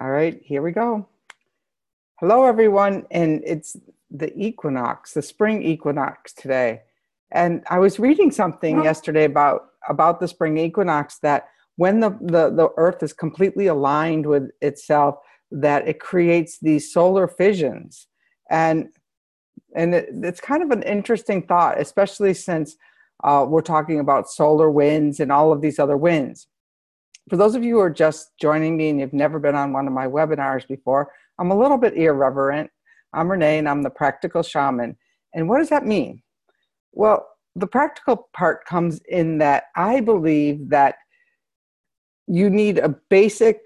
All right, here we go. Hello, everyone. And it's the equinox, the spring equinox today. And I was reading something yesterday about, about the spring equinox that when the, the, the earth is completely aligned with itself, that it creates these solar fissions. And, and it, it's kind of an interesting thought, especially since uh, we're talking about solar winds and all of these other winds. For those of you who are just joining me and you've never been on one of my webinars before, I'm a little bit irreverent. I'm Renee and I'm the practical shaman. And what does that mean? Well, the practical part comes in that I believe that you need a basic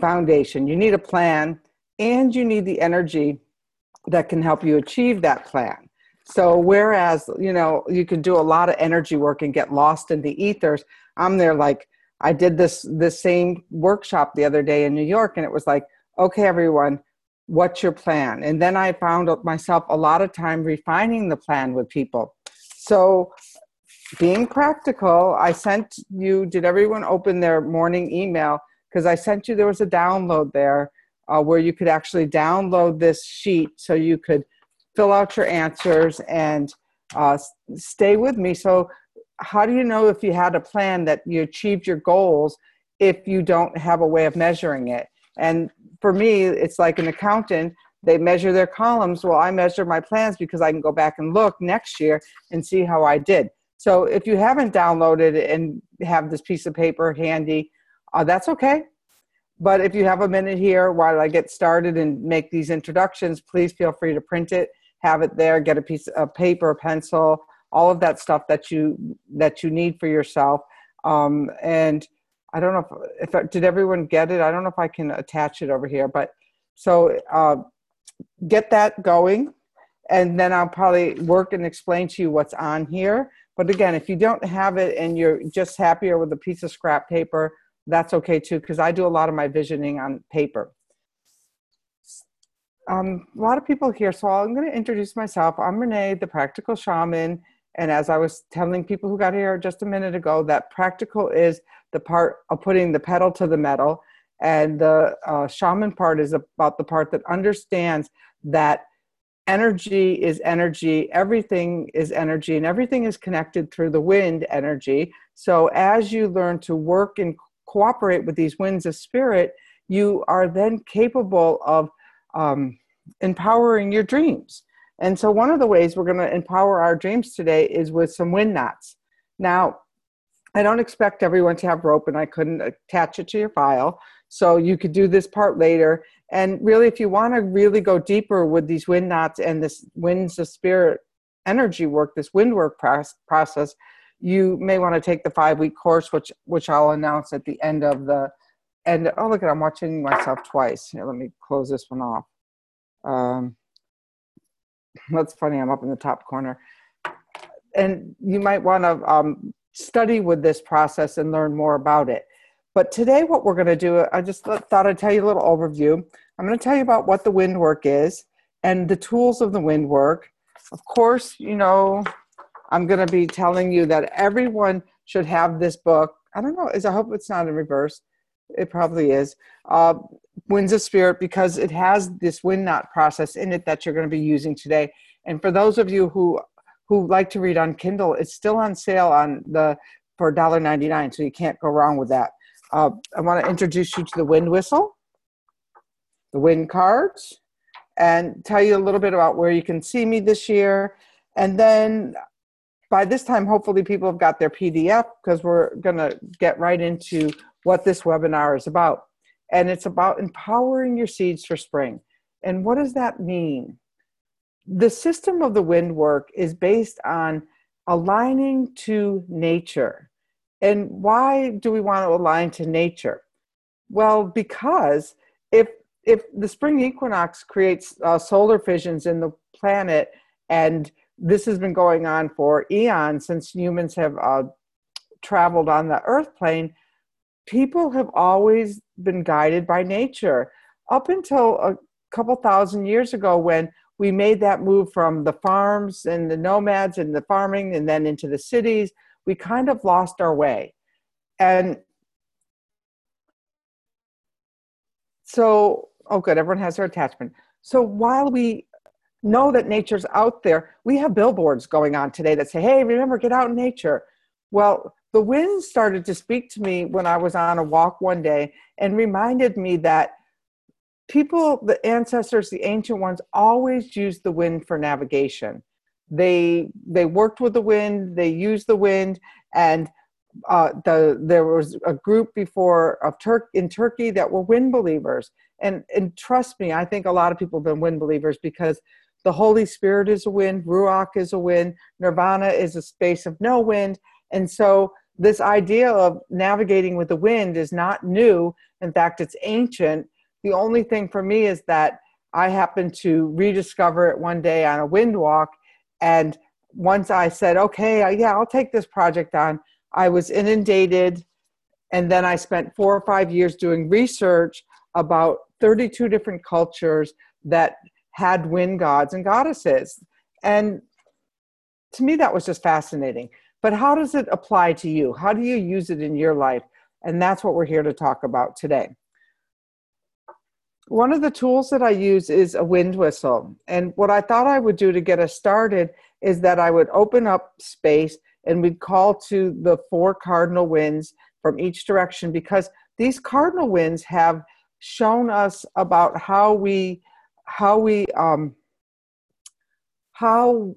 foundation, you need a plan, and you need the energy that can help you achieve that plan. So, whereas, you know, you can do a lot of energy work and get lost in the ethers, I'm there like, I did this this same workshop the other day in New York, and it was like, okay, everyone, what's your plan? And then I found myself a lot of time refining the plan with people. So, being practical, I sent you. Did everyone open their morning email? Because I sent you. There was a download there uh, where you could actually download this sheet so you could fill out your answers and uh, stay with me. So how do you know if you had a plan that you achieved your goals if you don't have a way of measuring it? And for me, it's like an accountant. They measure their columns. Well, I measure my plans because I can go back and look next year and see how I did. So if you haven't downloaded and have this piece of paper handy, uh, that's okay. But if you have a minute here while I get started and make these introductions, please feel free to print it, have it there, get a piece of paper, pencil, all of that stuff that you that you need for yourself. Um, and i don't know if, if did everyone get it? I don't know if i can attach it over here but so uh, get that going. And then i'll probably work and explain to you what's on here. But again if you don't have it and you're just happier with a piece of scrap paper that's okay too because i do a lot of my visioning on paper. Um, a lot of people here, so I'm going to introduce myself. I'm Renee, the practical shaman, and as I was telling people who got here just a minute ago, that practical is the part of putting the pedal to the metal. And the uh, shaman part is about the part that understands that energy is energy, everything is energy, and everything is connected through the wind energy. So as you learn to work and cooperate with these winds of spirit, you are then capable of um, empowering your dreams. And so, one of the ways we're going to empower our dreams today is with some wind knots. Now, I don't expect everyone to have rope, and I couldn't attach it to your file. So, you could do this part later. And really, if you want to really go deeper with these wind knots and this winds of spirit energy work, this wind work process, you may want to take the five week course, which which I'll announce at the end of the end. Oh, look at I'm watching myself twice. Here, let me close this one off. Um, that's funny, I'm up in the top corner. And you might want to um, study with this process and learn more about it. But today, what we're going to do, I just thought I'd tell you a little overview. I'm going to tell you about what the wind work is and the tools of the wind work. Of course, you know, I'm going to be telling you that everyone should have this book. I don't know, is I hope it's not in reverse. It probably is. Uh, Winds of Spirit because it has this wind knot process in it that you're going to be using today. And for those of you who who like to read on Kindle, it's still on sale on the for $1.99, so you can't go wrong with that. Uh, I want to introduce you to the wind whistle, the wind cards, and tell you a little bit about where you can see me this year. And then by this time, hopefully, people have got their PDF because we're going to get right into what this webinar is about and it's about empowering your seeds for spring. And what does that mean? The system of the wind work is based on aligning to nature. And why do we want to align to nature? Well, because if if the spring equinox creates uh, solar fissions in the planet, and this has been going on for eons since humans have uh, traveled on the Earth plane, people have always been guided by nature up until a couple thousand years ago when we made that move from the farms and the nomads and the farming and then into the cities we kind of lost our way and So, oh, good. Everyone has their attachment. So while we know that nature's out there, we have billboards going on today that say, hey, remember, get out in nature. Well, the wind started to speak to me when I was on a walk one day and reminded me that people, the ancestors, the ancient ones, always used the wind for navigation. They they worked with the wind, they used the wind, and uh, the there was a group before of Turk in Turkey that were wind believers. And and trust me, I think a lot of people have been wind believers because the Holy Spirit is a wind, Ruach is a wind, Nirvana is a space of no wind, and so this idea of navigating with the wind is not new. In fact, it's ancient. The only thing for me is that I happened to rediscover it one day on a wind walk. And once I said, okay, yeah, I'll take this project on, I was inundated. And then I spent four or five years doing research about 32 different cultures that had wind gods and goddesses. And to me, that was just fascinating. But how does it apply to you? How do you use it in your life? And that's what we're here to talk about today. One of the tools that I use is a wind whistle. And what I thought I would do to get us started is that I would open up space and we'd call to the four cardinal winds from each direction because these cardinal winds have shown us about how we how we um, how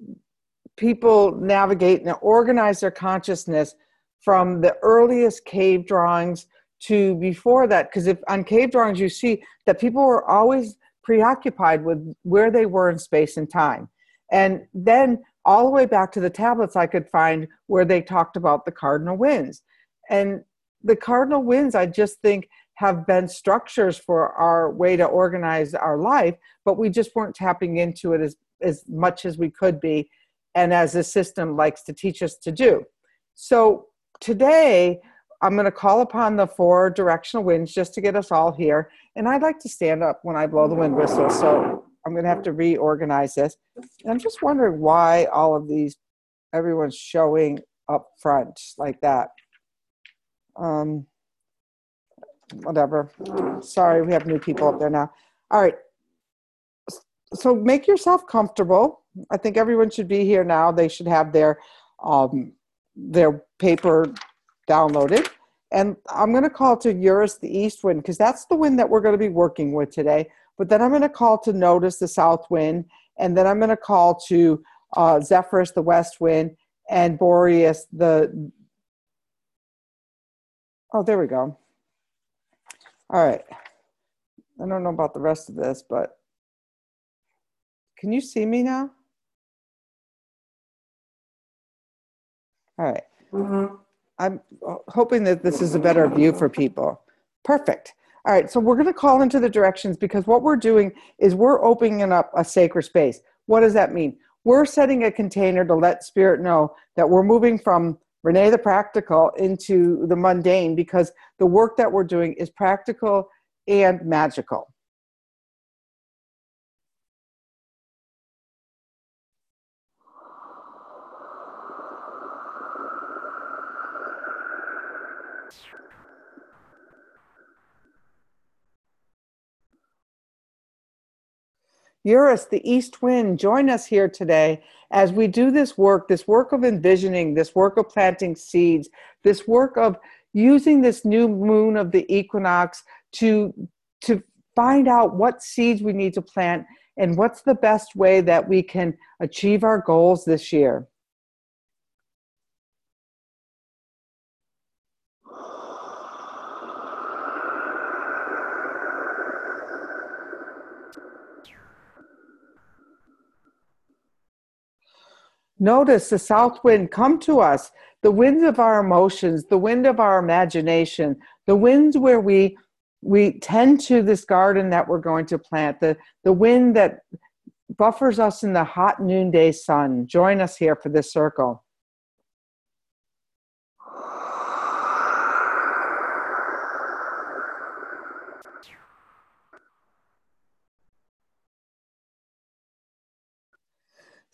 people navigate and organize their consciousness from the earliest cave drawings to before that. Because if on cave drawings you see that people were always preoccupied with where they were in space and time. And then all the way back to the tablets i could find where they talked about the cardinal winds. And the cardinal winds i just think have been structures for our way to organize our life but we just weren't tapping into it as as much as we could be and as the system likes to teach us to do. So today, I'm going to call upon the four directional winds just to get us all here. And I'd like to stand up when I blow the wind whistle. So I'm going to have to reorganize this. And I'm just wondering why all of these, everyone's showing up front like that. Um, whatever. Sorry, we have new people up there now. All right. So make yourself comfortable. I think everyone should be here now. They should have their um, their paper downloaded. And I'm going to call to Eurus the east wind because that's the wind that we're going to be working with today. But then I'm going to call to Notus the south wind. And then I'm going to call to uh, Zephyrus the west wind and Boreas the. Oh, there we go. All right. I don't know about the rest of this, but can you see me now? All right. mm-hmm. I'm hoping that this is a better view for people. Perfect. All right, so we're going to call into the directions because what we're doing is we're opening up a sacred space. What does that mean? We're setting a container to let spirit know that we're moving from Renee the practical into the mundane because the work that we're doing is practical and magical. Eurus, the east wind, join us here today as we do this work, this work of envisioning, this work of planting seeds, this work of using this new moon of the equinox to, to find out what seeds we need to plant and what's the best way that we can achieve our goals this year. Notus the south wind come to us, the winds of our emotions, the wind of our imagination, the winds where we we tend to this garden that we're going to plant, the, the wind that buffers us in the hot noonday sun. Join us here for this circle.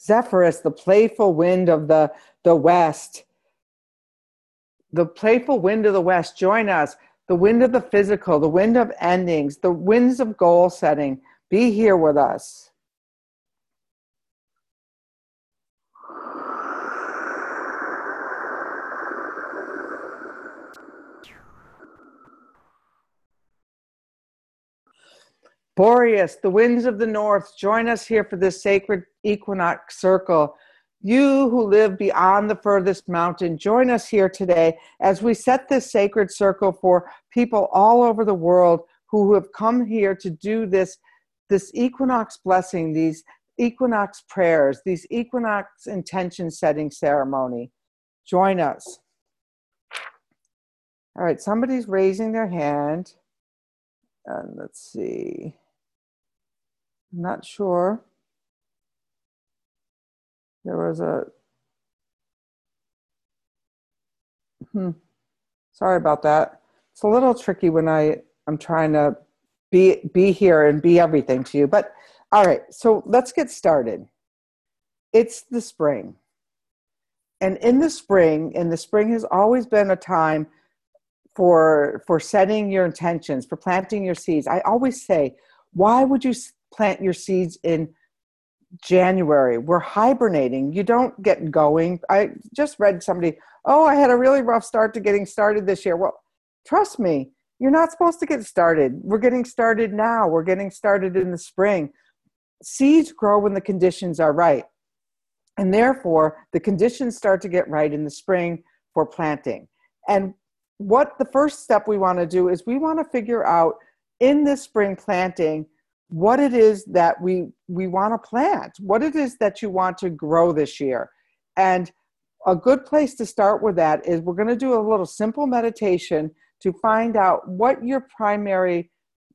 Zephyrus, the playful wind of the, the west. The playful wind of the west, join us. the wind of the physical, the wind of endings, the winds of goal setting. Be here with us. Boreas, the winds of the north, join us here for this sacred equinox circle. You who live beyond the furthest mountain, join us here today as we set this sacred circle for people all over the world who have come here to do this, this equinox blessing, these equinox prayers, these equinox intention setting ceremony. Join us. All right, somebody's raising their hand. And let's see. I'm not sure. There was a. Hmm. Sorry about that. It's a little tricky when I I'm trying to be be here and be everything to you. But all right, so let's get started. It's the spring. And in the spring, and the spring has always been a time for for setting your intentions, for planting your seeds. I always say, why would you plant your seeds in January. We're hibernating. You don't get going. I just read somebody, oh, I had a really rough start to getting started this year. Well, trust me, you're not supposed to get started. We're getting started now. We're getting started in the spring. Seeds grow when the conditions are right. And therefore, the conditions start to get right in the spring for planting. And what the first step we want to do is we want to figure out in this spring planting what it is that we we want to plant what it is that you want to grow this year. And a good place to start with that is we're going to do a little simple meditation to find out what your primary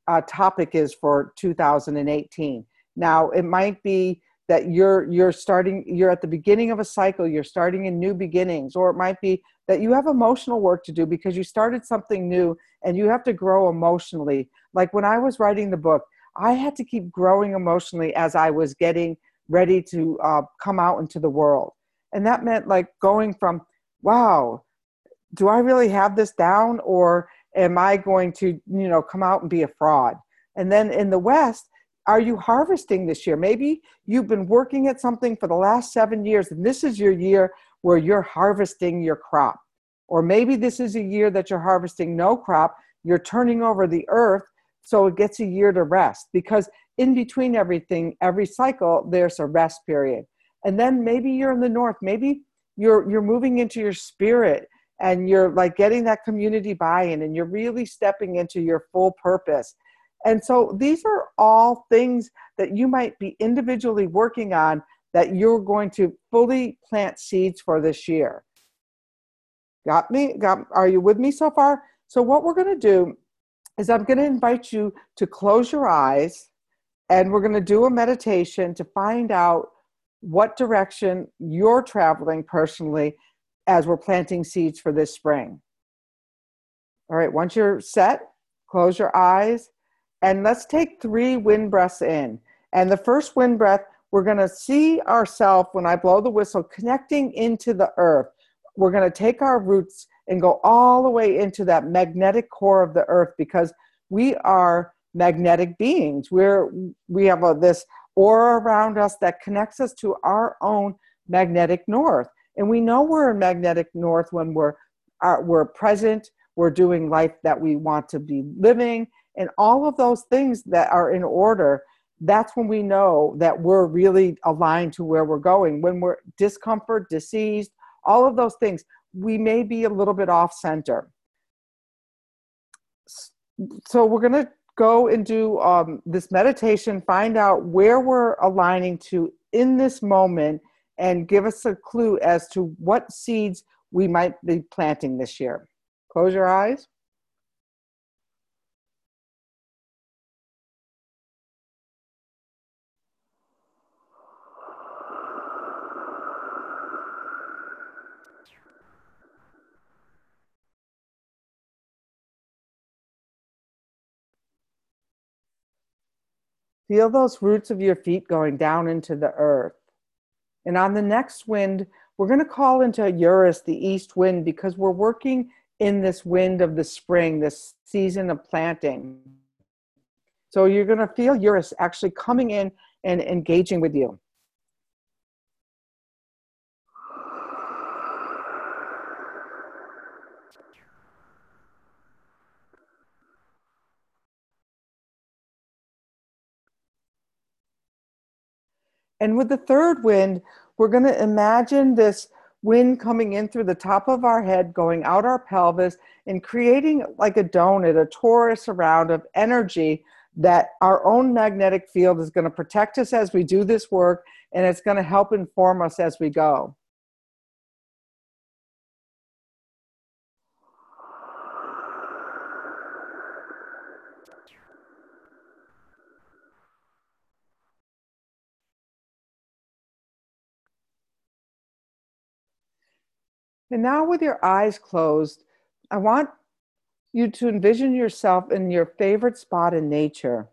uh, topic is for 2018 now it might be that you're you're starting you're at the beginning of a cycle you're starting in new beginnings or it might be that you have emotional work to do because you started something new and you have to grow emotionally. Like when i was writing the book I had to keep growing emotionally as I was getting ready to uh, come out into the world. And that meant like going from, wow, do I really have this down or am I going to, you know, come out and be a fraud? And then in the West, are you harvesting this year? Maybe you've been working at something for the last seven years and this is your year where you're harvesting your crop. Or maybe this is a year that you're harvesting no crop, you're turning over the earth so it gets a year to rest because in between everything, every cycle, there's a rest period. And then maybe you're in the north, maybe you're you're moving into your spirit and you're like getting that community buy-in and you're really stepping into your full purpose. And so these are all things that you might be individually working on that you're going to fully plant seeds for this year. Got me? Got are you with me so far? So what we're going to do is I'm going to invite you to close your eyes and we're going to do a meditation to find out what direction you're traveling personally as we're planting seeds for this spring. All right, once you're set, close your eyes and let's take three wind breaths in. And the first wind breath, we're going to see ourselves when I blow the whistle connecting into the earth. We're going to take our roots and go all the way into that magnetic core of the earth because we are magnetic beings. We're we have a, this aura around us that connects us to our own magnetic north, and we know we're in magnetic north when we're are, we're present. We're doing life that we want to be living, and all of those things that are in order. That's when we know that we're really aligned to where we're going. When we're discomfort, diseased, all of those things, we may be a little bit off center. So we're going to go and do um, this meditation, find out where we're aligning to in this moment, and give us a clue as to what seeds we might be planting this year. Close your eyes. Feel those roots of your feet going down into the earth. And on the next wind, we're going to call into Eurus, the east wind, because we're working in this wind of the spring, this season of planting. So you're going to feel Eurus actually coming in and engaging with you. And with the third wind, we're going to imagine this wind coming in through the top of our head, going out our pelvis, and creating like a donut, a torus around of energy that our own magnetic field is going to protect us as we do this work and it's going to help inform us as we go. And now, with your eyes closed, I want you to envision yourself in your favorite spot in nature.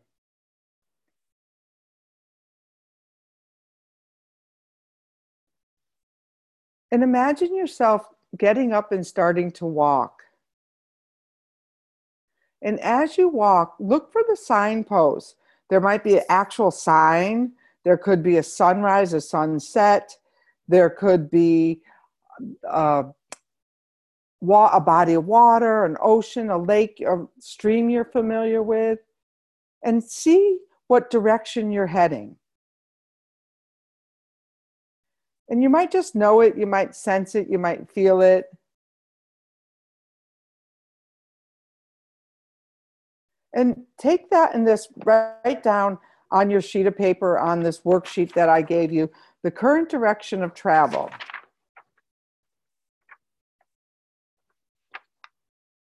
And imagine yourself getting up and starting to walk. And as you walk, look for the signposts. There might be an actual sign, there could be a sunrise, a sunset, there could be uh, wa- a body of water, an ocean, a lake, a stream you're familiar with, and see what direction you're heading. And you might just know it, you might sense it, you might feel it. And take that and this, write down on your sheet of paper on this worksheet that I gave you the current direction of travel.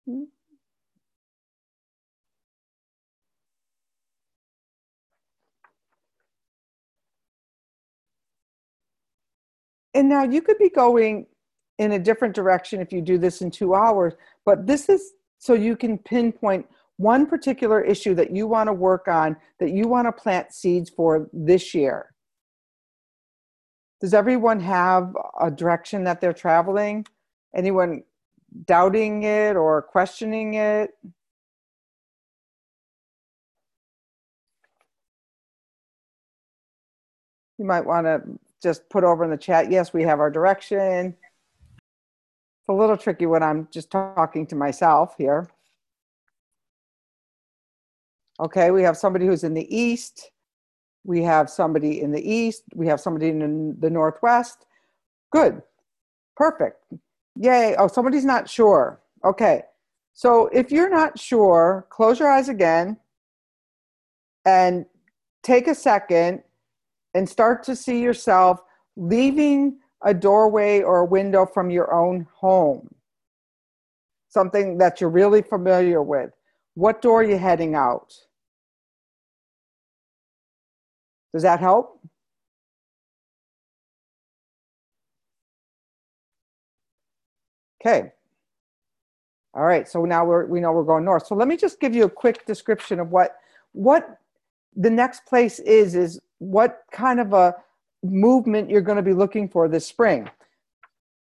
Mm-hmm. And now you could be going in a different direction if you do this in two hours, but this is so you can pinpoint one particular issue that you want to work on, that you want to plant seeds for this year. Does everyone have a direction that they're traveling? Anyone doubting it or questioning it? You might want to just put over in the chat, yes, we have our direction. It's a little tricky when I'm just talking to myself here. Okay, we have somebody who's in the east. We have somebody in the east. We have somebody in the northwest. Good. Perfect. Yay. Oh, somebody's not sure. Okay. So if you're not sure, close your eyes again and take a second and start to see yourself leaving a doorway or a window from your own home. Something that you're really familiar with. What door are you heading out? Does that help? Okay. All right, so now we're, we know we're going north. So let me just give you a quick description of what, what the next place is, is what kind of a movement you're going to be looking for this spring.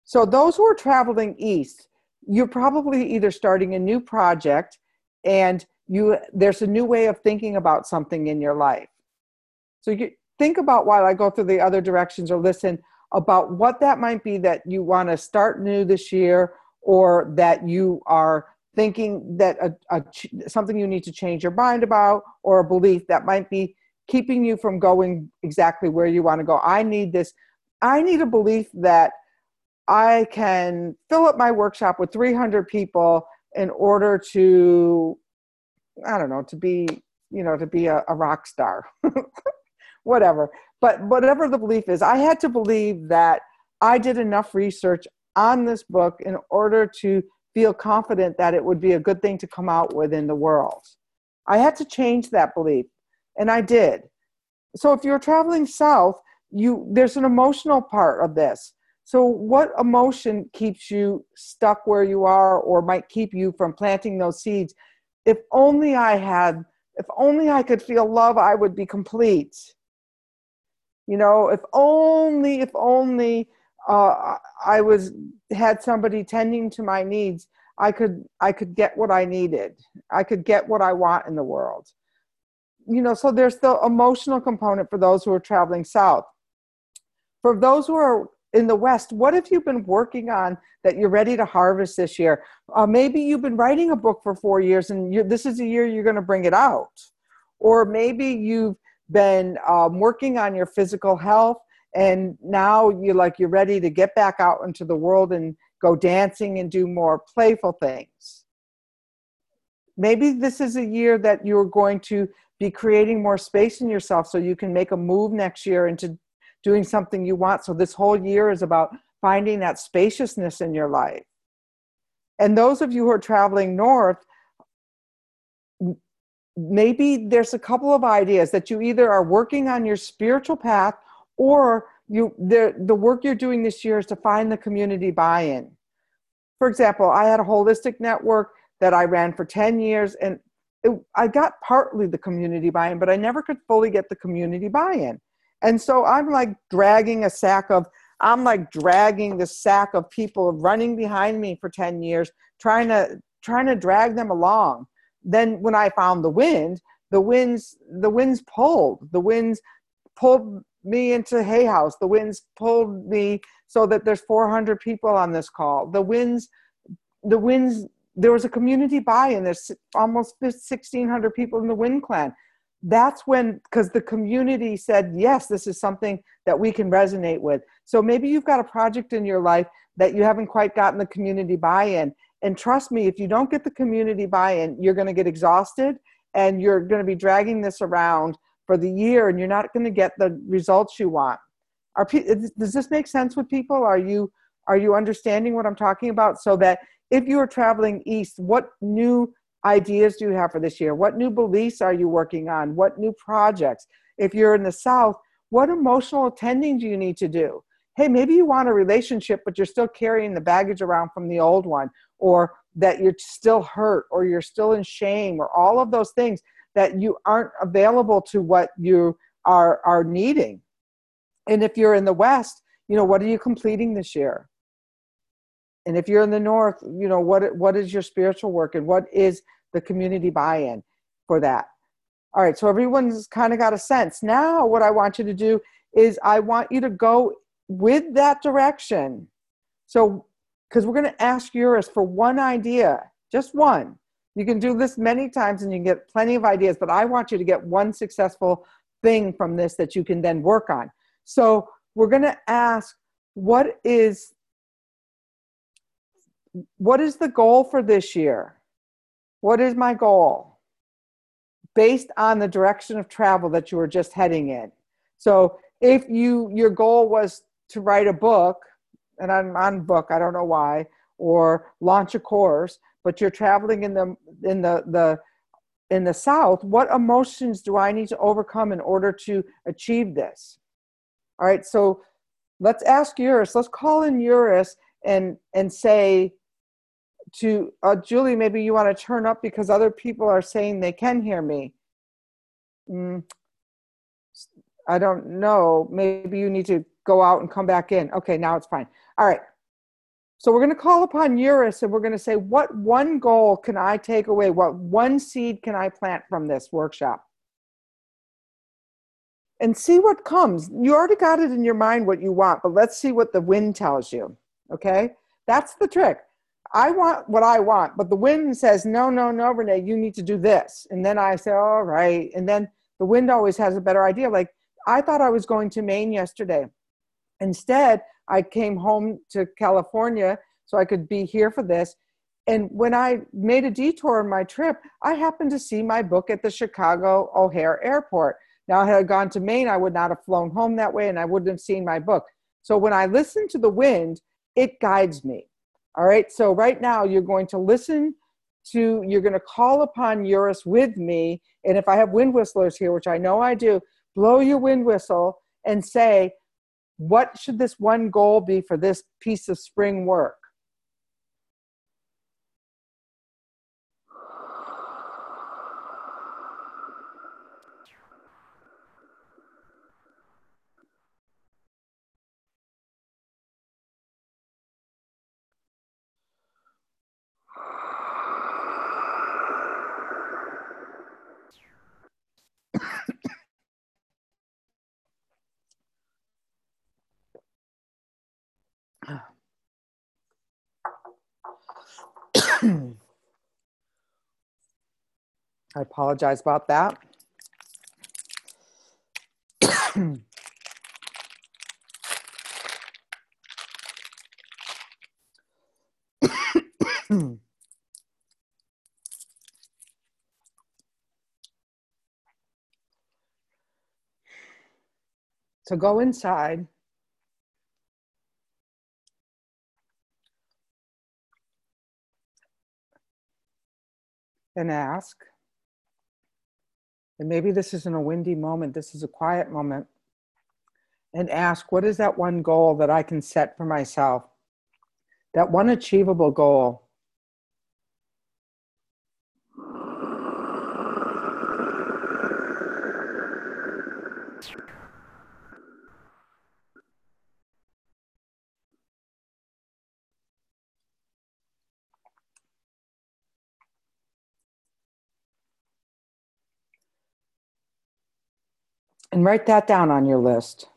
So those who are traveling east, you're probably either starting a new project and you there's a new way of thinking about something in your life. So you think about while I go through the other directions or listen about what that might be that you want to start new this year or that you are thinking that a, a, something you need to change your mind about or a belief that might be keeping you from going exactly where you want to go. I need this i need a belief that i can fill up my workshop with 300 people in order to i don't know to be you know to be a, a rock star whatever but whatever the belief is, I had to believe that I did enough research on this book in order to feel confident that it would be a good thing to come out with in the world. I had to change that belief, and I did. So if you're traveling south, you there's an emotional part of this. So what emotion keeps you stuck where you are or might keep you from planting those seeds? If only I had if only I could feel love, I would be complete you know if only if only uh, i was had somebody tending to my needs I could I could get what I needed. I could get what I want in the world. You know, so there's the emotional component for those who are traveling south. For those who are in the West, what have you been working on that you're ready to harvest this year? Uh, maybe you've been writing a book for four years and this is the year you're going to bring it out. Or maybe you've been um, working on your physical health and now you're like you're ready to get back out into the world and go dancing and do more playful things. Maybe this is a year that you're going to be creating more space in yourself so you can make a move next year into doing something you want. So this whole year is about finding that spaciousness in your life. And those of you who are traveling north, maybe there's a couple of ideas that you either are working on your spiritual path or you the, the work you're doing this year is to find the community buy-in. For example i had a holistic network that i ran for 10 years and it, i got partly the community buy-in but i never could fully get the community buy-in. And so i'm like dragging a sack of i'm like dragging the sack of people running behind me for 10 years trying to trying to drag them along then when i found the wind the winds the winds pulled the winds pulled me into Hay House. The winds pulled me so that there's 400 people on this call. The winds, the winds, there was a community buy-in. There's almost 1,600 people in the Wind Clan. That's when, because the community said, yes, this is something that we can resonate with. So maybe you've got a project in your life that you haven't quite gotten the community buy-in. And trust me, if you don't get the community buy-in, you're going to get exhausted and you're going to be dragging this around for the year and you're not going to get the results you want. Are does this make sense with people? Are you are you understanding what i'm talking about? So that if you are traveling east what new ideas do you have for this year? What new beliefs are you working on? What new projects? If you're in the south what emotional attending do you need to do? Hey maybe you want a relationship but you're still carrying the baggage around from the old one or that you're still hurt or you're still in shame or all of those things that you aren't available to what you are are needing. And if you're in the west you know what are you completing this year? And if you're in the north you know what what is your spiritual work and what is the community buy-in for that? All right so everyone's kind of got a sense. Now what i want you to do is i want you to go with that direction. So because we're going to ask Eurus for one idea just one you can do this many times and you can get plenty of ideas, but I want you to get one successful thing from this that you can then work on. So we're going to ask what is what is the goal for this year? What is my goal? Based on the direction of travel that you were just heading in. So if you your goal was to write a book, and I'm on book, I don't know why, or launch a course, but you're traveling in the in the the in the south what emotions do i need to overcome in order to achieve this? All right so let's ask eurus let's call in eurus and and say to uh, julie maybe you want to turn up because other people are saying they can hear me. Mm, i don't know maybe you need to go out and come back in. Okay now it's fine all right so we're going to call upon Eurus and we're going to say, what one goal can I take away? What one seed can I plant from this workshop? And see what comes. You already got it in your mind what you want, but let's see what the wind tells you. Okay? That's the trick. I want what I want, but the wind says, no, no, no, Renee, you need to do this. And then I say, all right. And then the wind always has a better idea. Like, I thought I was going to Maine yesterday. Instead, I came home to California so I could be here for this. And when I made a detour on my trip, I happened to see my book at the Chicago O'Hare Airport. Now, had I gone to Maine, I would not have flown home that way and I wouldn't have seen my book. So when I listen to the wind, it guides me. All right. So right now, you're going to listen to, you're going to call upon Eurus with me. And if I have wind whistlers here, which I know I do, blow your wind whistle and say, what should this one goal be for this piece of spring work? I apologize about that. so go inside. and ask. And maybe this isn't a windy moment, this is a quiet moment. And ask, what is that one goal that I can set for myself? That one achievable goal. And write that down on your list.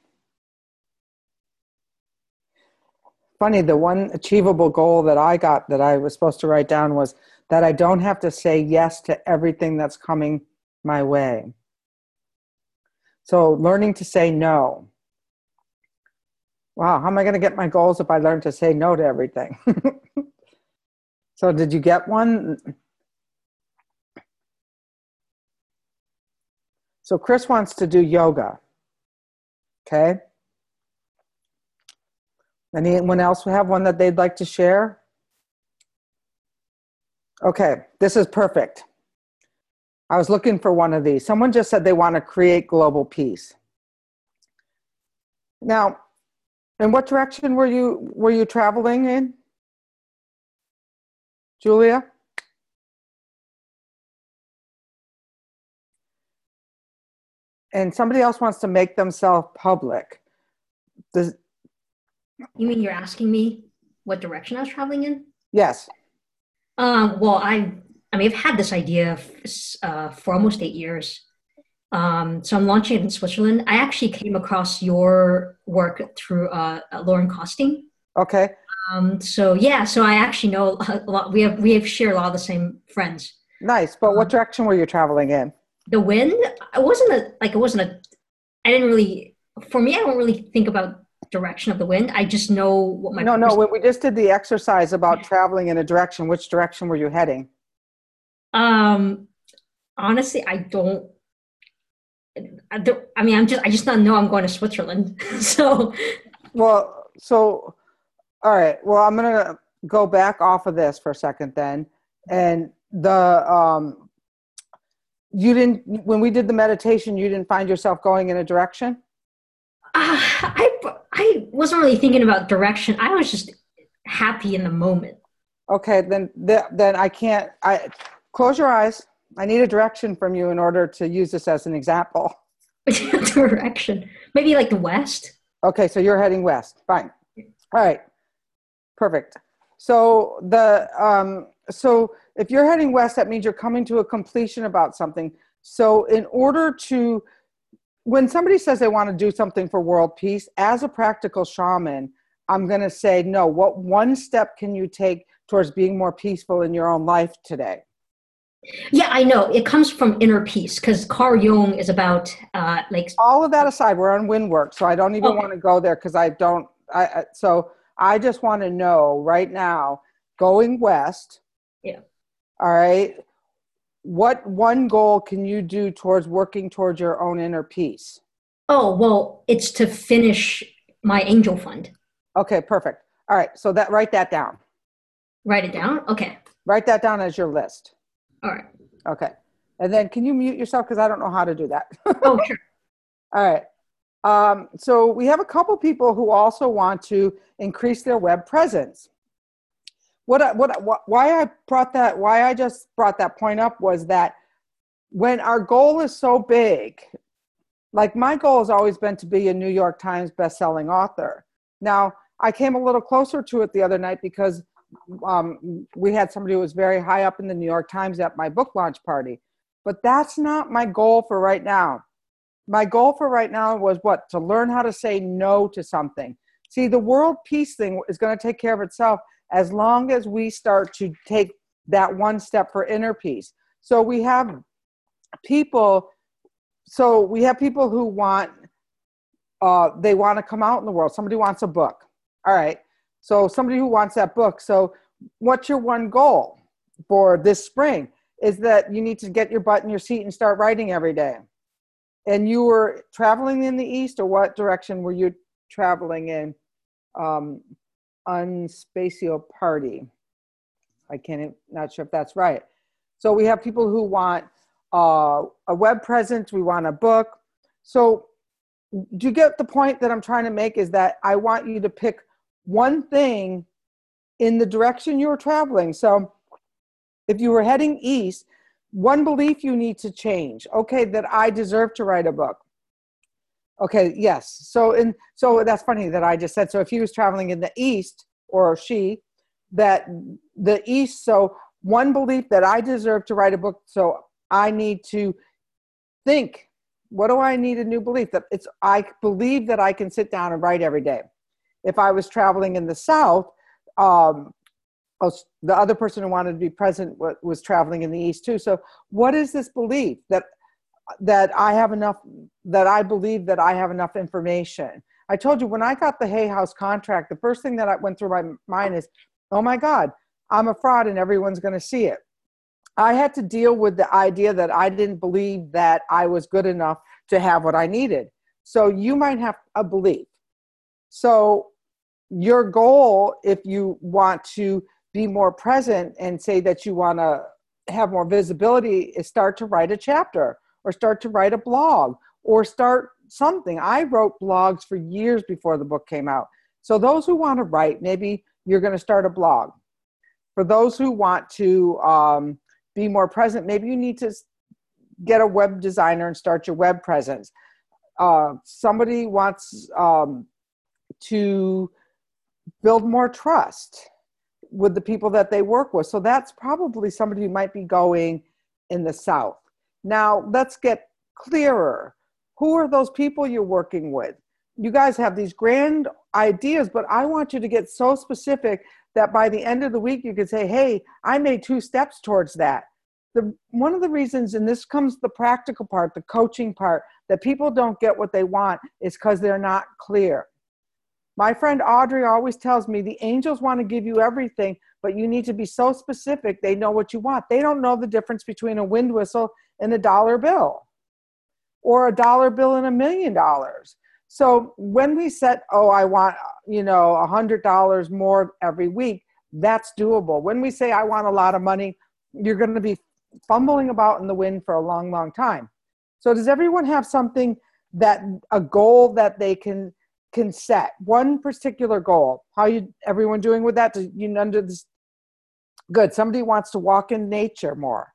Funny, the one achievable goal that I got that I was supposed to write down was that I don't have to say yes to everything that's coming my way. So, learning to say no. Wow, how am I going to get my goals if I learn to say no to everything? so, did you get one? So Chris wants to do yoga. Okay. Anyone else have one that they'd like to share? Okay, this is perfect. I was looking for one of these. Someone just said they want to create global peace. Now, in what direction were you were you traveling in? Julia? And somebody else wants to make themselves public. Does, you mean you're asking me what direction I was traveling in? Yes. Um, well, I, I mean, I've had this idea uh, for almost eight years. Um, so I'm launching it in Switzerland. I actually came across your work through uh, Lauren Costing. Okay. Um, so yeah, so I actually know a lot. We have we have shared a lot of the same friends. Nice. But what um, direction were you traveling in? The wind i wasn't a like it wasn't a i didn't really for me i don't really think about direction of the wind. I just know what my no no when we just did the exercise about traveling in a direction which direction were you heading? Um honestly i don't I, don't, I mean i'm just i just not know i'm going to switzerland so. Well so all right well i'm gonna go back off of this for a second then. And the um you didn't when we did the meditation you didn't find yourself going in a direction? Uh, i i wasn't really thinking about direction. I was just happy in the moment. Okay then then i can't i close your eyes. I need a direction from you in order to use this as an example. Direction. Maybe like the west? Okay so you're heading west. Fine. All right. Perfect. So the um so if you're heading west, that means you're coming to a completion about something. So, in order to, when somebody says they want to do something for world peace, as a practical shaman, I'm going to say, no, what one step can you take towards being more peaceful in your own life today? Yeah, I know. It comes from inner peace because Carl Jung is about uh, like. All of that aside, we're on wind work, so I don't even okay. want to go there because I don't. I, I so I just want to know right now, going west. Yeah all right. What one goal can you do towards working towards your own inner peace? Oh, well, it's to finish my angel fund. Okay, perfect. All right. So that write that down. Write it down? Okay. Write that down as your list. All right. Okay. And then can you mute yourself because I don't know how to do that. oh, sure. All right. Um, so we have a couple people who also want to increase their web presence what what why I brought that why I just brought that point up was that when our goal is so big, like my goal has always been to be a New York Times best-selling author. Now I came a little closer to it the other night because um, we had somebody who was very high up in the New York Times at my book launch party. But that's not my goal for right now. My goal for right now was what? To learn how to say no to something. See, the world peace thing is going to take care of itself as long as we start to take that one step for inner peace. So we have people, so we have people who want, uh, they want to come out in the world. Somebody wants a book. All right. So somebody who wants that book. So what's your one goal for this spring? Is that you need to get your butt in your seat and start writing every day. And you were traveling in the east, or what direction were you traveling in? Um, Unspatio Party. I can't, not sure if that's right. So we have people who want uh, a web presence, we want a book. So do you get the point that I'm trying to make? Is that I want you to pick one thing in the direction you're traveling. So if you were heading east, one belief you need to change. Okay, that I deserve to write a book. Okay, yes. So and so that's funny that I just said so if he was traveling in the east or she that the east so one belief that I deserve to write a book so I need to think what do I need a new belief that it's I believe that I can sit down and write every day. If I was traveling in the south um, the other person who wanted to be present was traveling in the east too so what is this belief that that i have enough that i believe that i have enough information. I told you when i got the hay house contract the first thing that I went through my mind is oh my god i'm a fraud and everyone's going to see it. I had to deal with the idea that i didn't believe that i was good enough to have what i needed. So you might have a belief. So your goal if you want to be more present and say that you want to have more visibility is start to write a chapter or start to write a blog or start something i wrote blogs for years before the book came out so those who want to write maybe you're going to start a blog for those who want to um, be more present maybe you need to get a web designer and start your web presence uh, somebody wants um, to build more trust with the people that they work with. So that's probably somebody who might be going in the South. Now, let's get clearer. Who are those people you're working with? You guys have these grand ideas, but I want you to get so specific that by the end of the week you can say, hey, I made two steps towards that. The, one of the reasons, and this comes the practical part, the coaching part, that people don't get what they want is because they're not clear. My friend Audrey always tells me the angels want to give you everything, but you need to be so specific they know what you want. They don't know the difference between a wind whistle and a dollar bill or a dollar bill and a million dollars. So when we set, oh, I want, you know, a hundred dollars more every week, that's doable. When we say I want a lot of money, you're going to be fumbling about in the wind for a long, long time. So does everyone have something that a goal that they can can set one particular goal how you everyone doing with that Do you under good. Somebody wants to walk in nature more.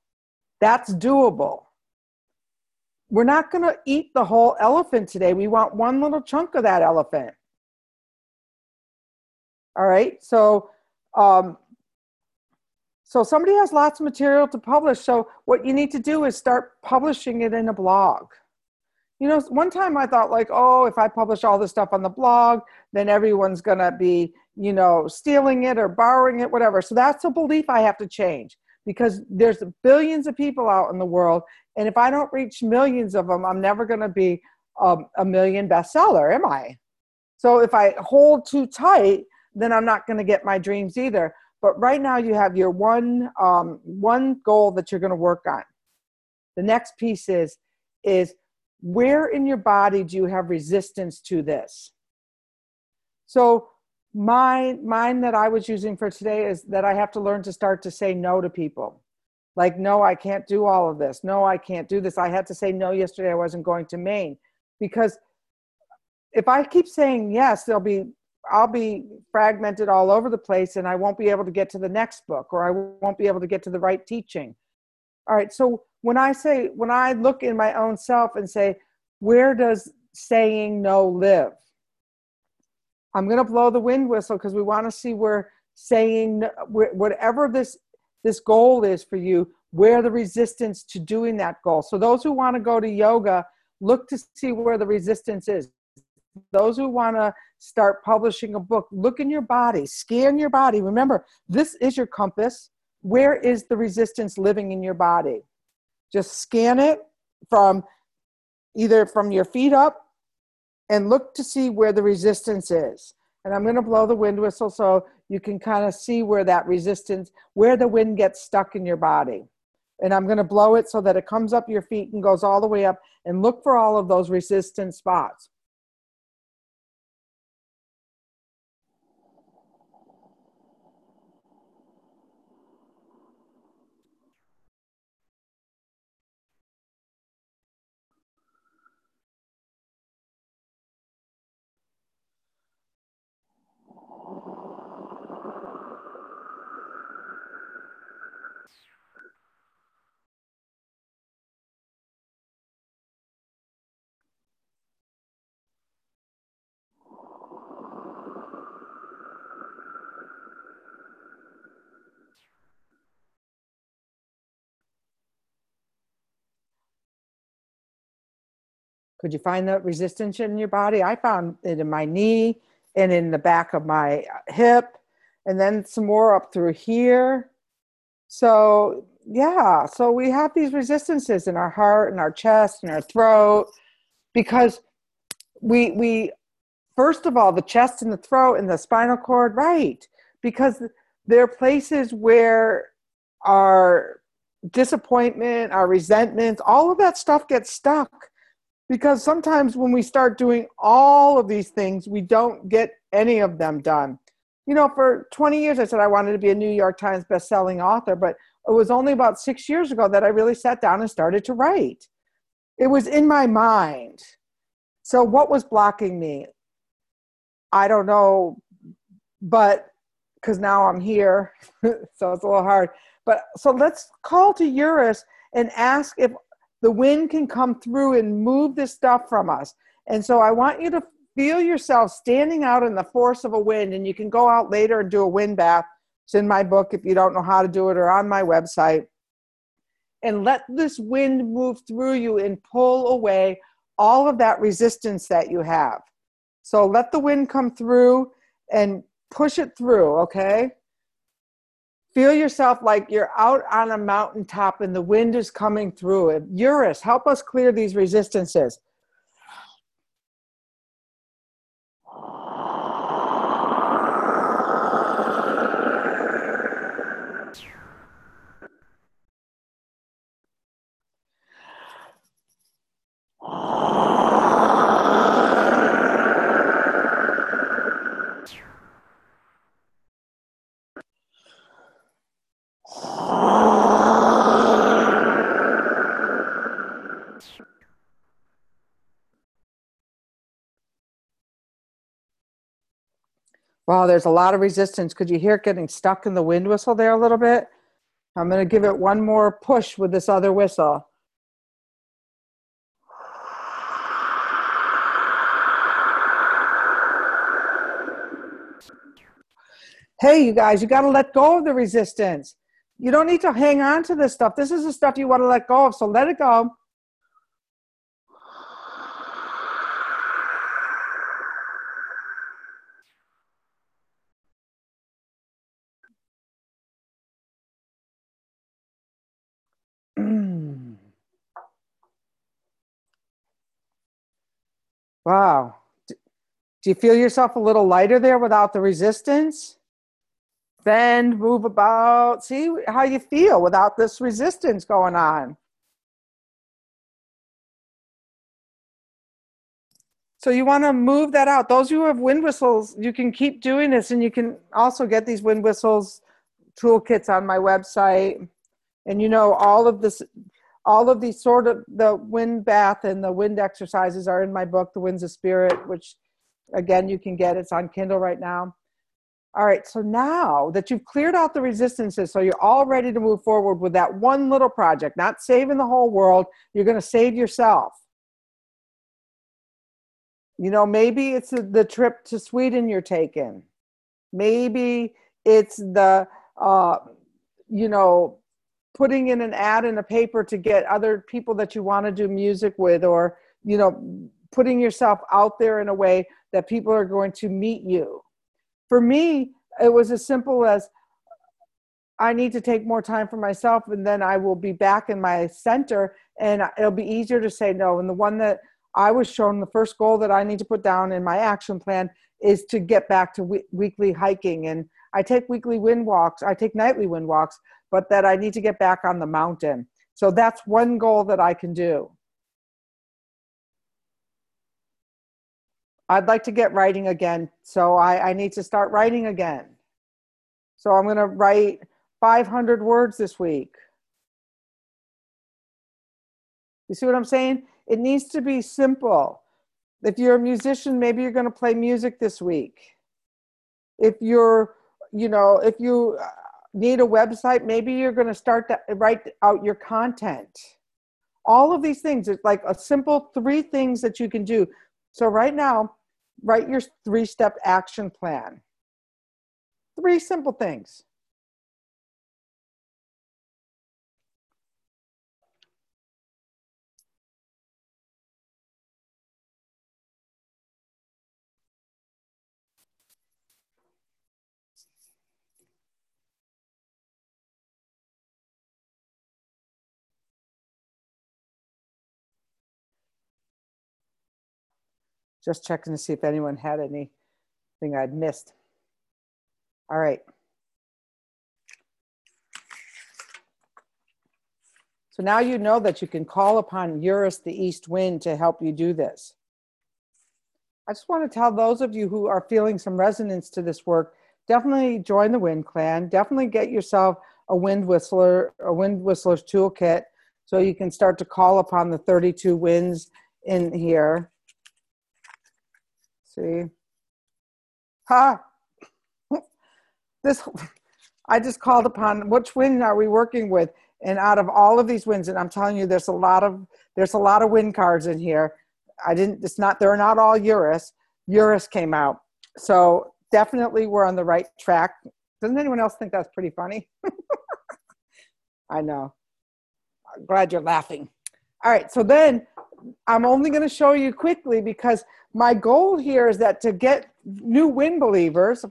That's doable. We're not going to eat the whole elephant today. We want one little chunk of that elephant. All right? So um, so somebody has lots of material to publish. So what you need to do is start publishing it in a blog. You know one time i thought like oh if i publish all this stuff on the blog then everyone's going to be you know stealing it or borrowing it whatever. So that's a belief i have to change because there's billions of people out in the world and if i don't reach millions of them i'm never going to be um, a million bestseller am i? So if i hold too tight then i'm not going to get my dreams either. But right now you have your one um, one goal that you're going to work on. The next piece is is where in your body do you have resistance to this? So my mine that I was using for today is that I have to learn to start to say no to people. Like, no, I can't do all of this. No, I can't do this. I had to say no yesterday. I wasn't going to Maine because if I keep saying yes, there'll be I'll be fragmented all over the place and I won't be able to get to the next book or I won't be able to get to the right teaching. All right, so when I say, when I look in my own self and say, where does saying no live? I'm going to blow the wind whistle because we want to see where saying whatever this this goal is for you, where the resistance to doing that goal. So those who want to go to yoga, look to see where the resistance is. Those who want to start publishing a book. Look in your body, scan your body. Remember, this is your compass. Where is the resistance living in your body? Just scan it from either from your feet up and look to see where the resistance is. And I'm going to blow the wind whistle so you can kind of see where that resistance, where the wind gets stuck in your body and I'm going to blow it so that it comes up your feet and goes all the way up and look for all of those resistant spots. Could you find the resistance in your body? I found it in my knee and in the back of my hip, and then some more up through here. So, yeah, so we have these resistances in our heart and our chest and our throat because we, we, first of all, the chest and the throat and the spinal cord, right? Because there are places where our disappointment, our resentments, all of that stuff gets stuck because sometimes when we start doing all of these things, we don't get any of them done. You know, for 20 years, I said I wanted to be a New York Times best-selling author, but it was only about six years ago that I really sat down and started to write. It was in my mind. So, what was blocking me? I don't know, but because now I'm here, so it's a little hard. But so let's call to Eurus and ask if the wind can come through and move this stuff from us. And so I want you to feel yourself standing out in the force of a wind. And you can go out later and do a wind bath. It's in my book if you don't know how to do it or on my website. And let this wind move through you and pull away all of that resistance that you have. So let the wind come through and push it through, okay? Feel yourself like you're out on a mountaintop and the wind is coming through it. Eurus, help us clear these resistances. Wow, there's a lot of resistance. Could you hear it getting stuck in the wind whistle there a little bit? I'm going to give it one more push with this other whistle. Hey, you guys, you got to let go of the resistance. You don't need to hang on to this stuff. This is the stuff you want to let go of, so let it go. Wow. Do you feel yourself a little lighter there without the resistance? Bend, move about. See how you feel without this resistance going on. So you want to move that out. Those who have wind whistles, you can keep doing this and you can also get these wind whistles toolkits on my website. And you know, all of this all of these sort of the wind bath and the wind exercises are in my book the winds of spirit which again you can get it's on kindle right now. All right so now that you've cleared out the resistances so you're all ready to move forward with that one little project not saving the whole world you're going to save yourself. You know maybe it's the trip to sweden you're taking. Maybe it's the uh, you know putting in an ad in a paper to get other people that you want to do music with or you know putting yourself out there in a way that people are going to meet you. For me, it was as simple as I need to take more time for myself and then I will be back in my center and it'll be easier to say no. And the one that I was shown, the first goal that I need to put down in my action plan is to get back to we- weekly hiking. And I take weekly wind walks, I take nightly wind walks, but that I need to get back on the mountain. So that's one goal that I can do. I'd like to get writing again. So I, I need to start writing again. So I'm going to write 500 words this week. You see what I'm saying? It needs to be simple. If you're a musician, maybe you're going to play music this week. If you're, you know, if you uh, need a website, maybe you're going to start to write out your content. All of these things, it's like a simple three things that you can do. So, right now, write your three step action plan. Three simple things. Just checking to see if anyone had anything I'd missed. All right. So now you know that you can call upon Eurus, the east wind, to help you do this. I just want to tell those of you who are feeling some resonance to this work, definitely join the Wind Clan. Definitely get yourself a wind whistler, a wind whistler's toolkit, so you can start to call upon the 32 winds in here. See? Ha! This, I just called upon which wind are we working with? And out of all of these winds, and I'm telling you, there's a lot of there's a lot of wind cards in here. I didn't. It's not. They're not all Eurus. Eurus came out, so definitely we're on the right track. Doesn't anyone else think that's pretty funny? I know. I'm glad you're laughing. All right. So then I'm only going to show you quickly because my goal here is that to get new wind believers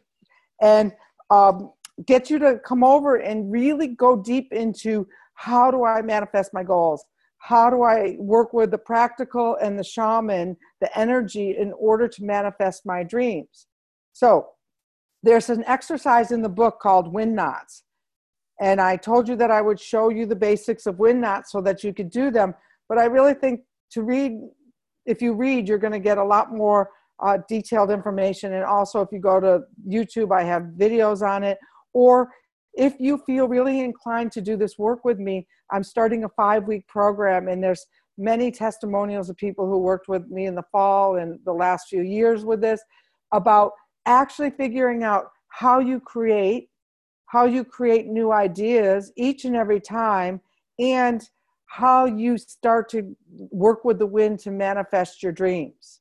and um, get you to come over and really go deep into how do I manifest my goals? How do I work with the practical and the shaman, the energy, in order to manifest my dreams? So, there's an exercise in the book called Wind Knots. And I told you that I would show you the basics of wind knots so that you could do them. But I really think to read, if you read, you're going to get a lot more uh, detailed information. And also, if you go to YouTube, I have videos on it. Or if you feel really inclined to do this work with me, I'm starting a five week program, and there's many testimonials of people who worked with me in the fall and the last few years with this about actually figuring out how you create how you create new ideas each and every time and how you start to work with the wind to manifest your dreams.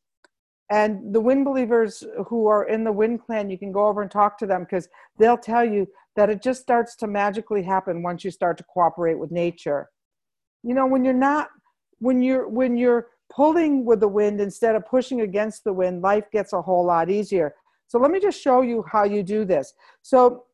And the wind believers who are in the wind clan, you can go over and talk to them because they'll tell you that it just starts to magically happen once you start to cooperate with nature. You know, when you're not, when you're, when you're pulling with the wind instead of pushing against the wind, life gets a whole lot easier. So let me just show you how you do this. So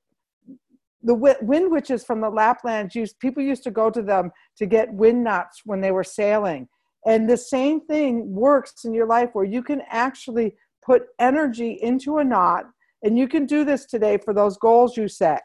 the wind witches from the Laplands used people used to go to them to get wind knots when they were sailing. And the same thing works in your life where you can actually put energy into a knot and you can do this today for those goals you set.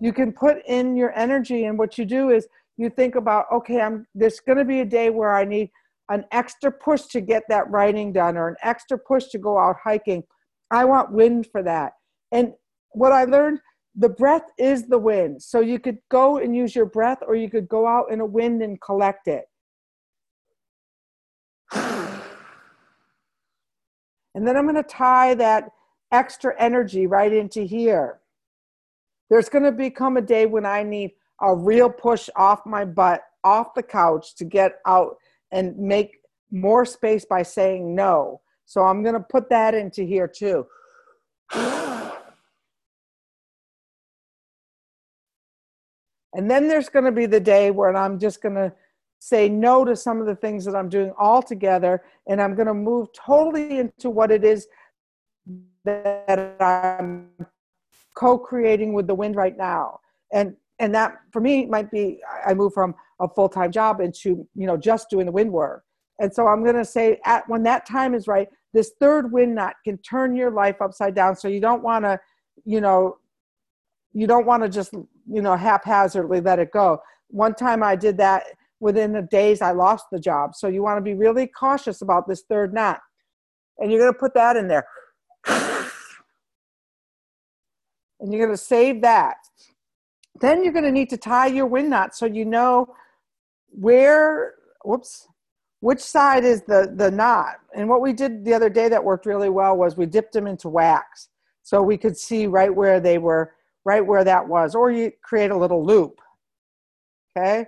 You can put in your energy and what you do is you think about okay, I'm there's going to be a day where I need an extra push to get that writing done or an extra push to go out hiking. I want wind for that. And what I learned the breath is the wind. So you could go and use your breath, or you could go out in a wind and collect it. And then I'm going to tie that extra energy right into here. There's going to become a day when I need a real push off my butt, off the couch to get out and make more space by saying no. So I'm going to put that into here too. And then there's going to be the day where I'm just going to say no to some of the things that I'm doing altogether, and I'm going to move totally into what it is that I'm co-creating with the wind right now. And and that for me might be I move from a full-time job into you know just doing the wind work. And so I'm going to say at when that time is right, this third wind knot can turn your life upside down. So you don't want to, you know, you don't want to just you know haphazardly let it go. One time I did that within the days I lost the job. So you want to be really cautious about this third knot. And you're going to put that in there. And you're going to save that. Then you're going to need to tie your wind knot so you know where, whoops, which side is the, the knot. And what we did the other day that worked really well was we dipped them into wax so we could see right where they were, right where that was. Or you create a little loop. Okay?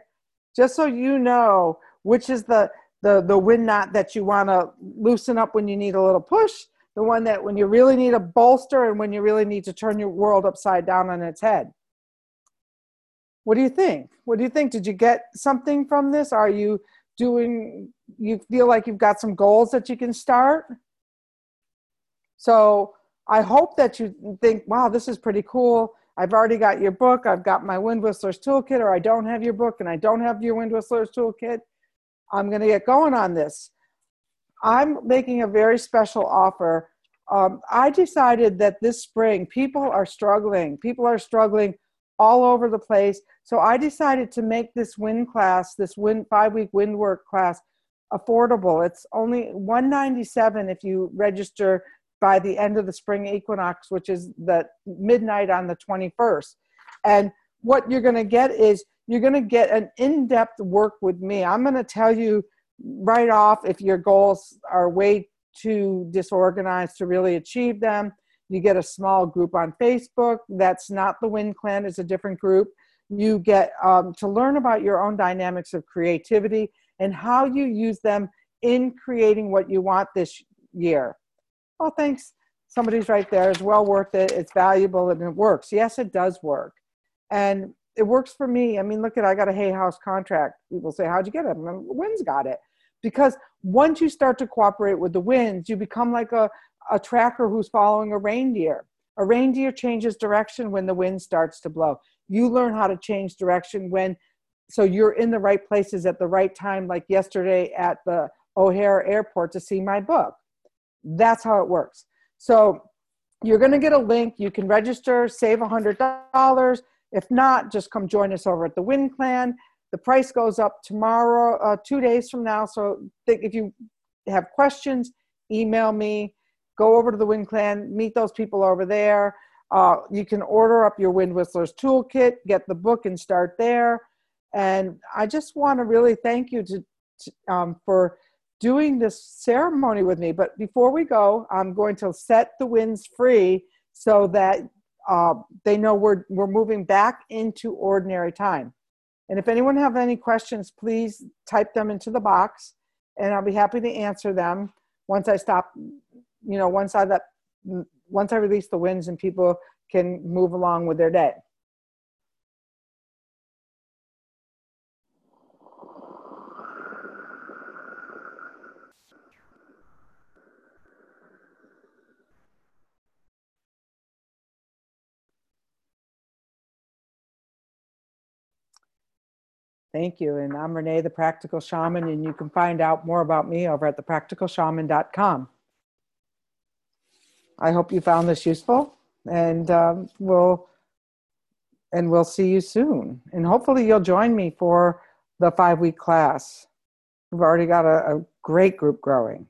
just so you know which is the the the wind knot that you want to loosen up when you need a little push the one that when you really need a bolster and when you really need to turn your world upside down on its head what do you think what do you think did you get something from this are you doing you feel like you've got some goals that you can start so i hope that you think wow this is pretty cool I've already got your book, I've got my Wind Whistlers Toolkit, or I don't have your book and I don't have your Wind Whistlers Toolkit, I'm going to get going on this. I'm making a very special offer. Um, I decided that this spring people are struggling. People are struggling all over the place. So I decided to make this wind class, this wind five week wind work class, affordable. It's only 197 if you register by the end of the spring equinox, which is the midnight on the 21st. And what you're going to get is you're going to get an in depth work with me. I'm going to tell you right off if your goals are way too disorganized to really achieve them. You get a small group on Facebook. That's not the Wind Clan, it's a different group. You get um, to learn about your own dynamics of creativity and how you use them in creating what you want this year oh, thanks. Somebody's right there. It's well worth it. It's valuable and it works. Yes, it does work. And it works for me. I mean, look at I got a Hay House contract. People say, How'd you get it? And the winds got it. Because once you start to cooperate with the winds, you become like a, a tracker who's following a reindeer. A reindeer changes direction when the wind starts to blow. You learn how to change direction when, so you're in the right places at the right time, like yesterday at the O'Hare Airport to see my book. That's how it works. So you're going to get a link. You can register, save $100. If not, just come join us over at the Wind Clan. The price goes up tomorrow, uh, two days from now. So if you have questions, email me. Go over to the Wind Clan, meet those people over there. Uh, you can order up your Wind Whistlers Toolkit, get the book, and start there. And I just want to really thank you to, to um, for doing this ceremony with me. But before we go, I'm going to set the winds free so that uh, they know we're, we're moving back into ordinary time. And if anyone have any questions, please type them into the box and I'll be happy to answer them once I stop, you know, once I let, once I release the winds and people can move along with their day. Thank you. And I'm Renee, the Practical Shaman, and you can find out more about me over at thepracticalshaman.com. I hope you found this useful, and um, we'll and we'll see you soon. And hopefully, you'll join me for the five week class. We've already got a, a great group growing.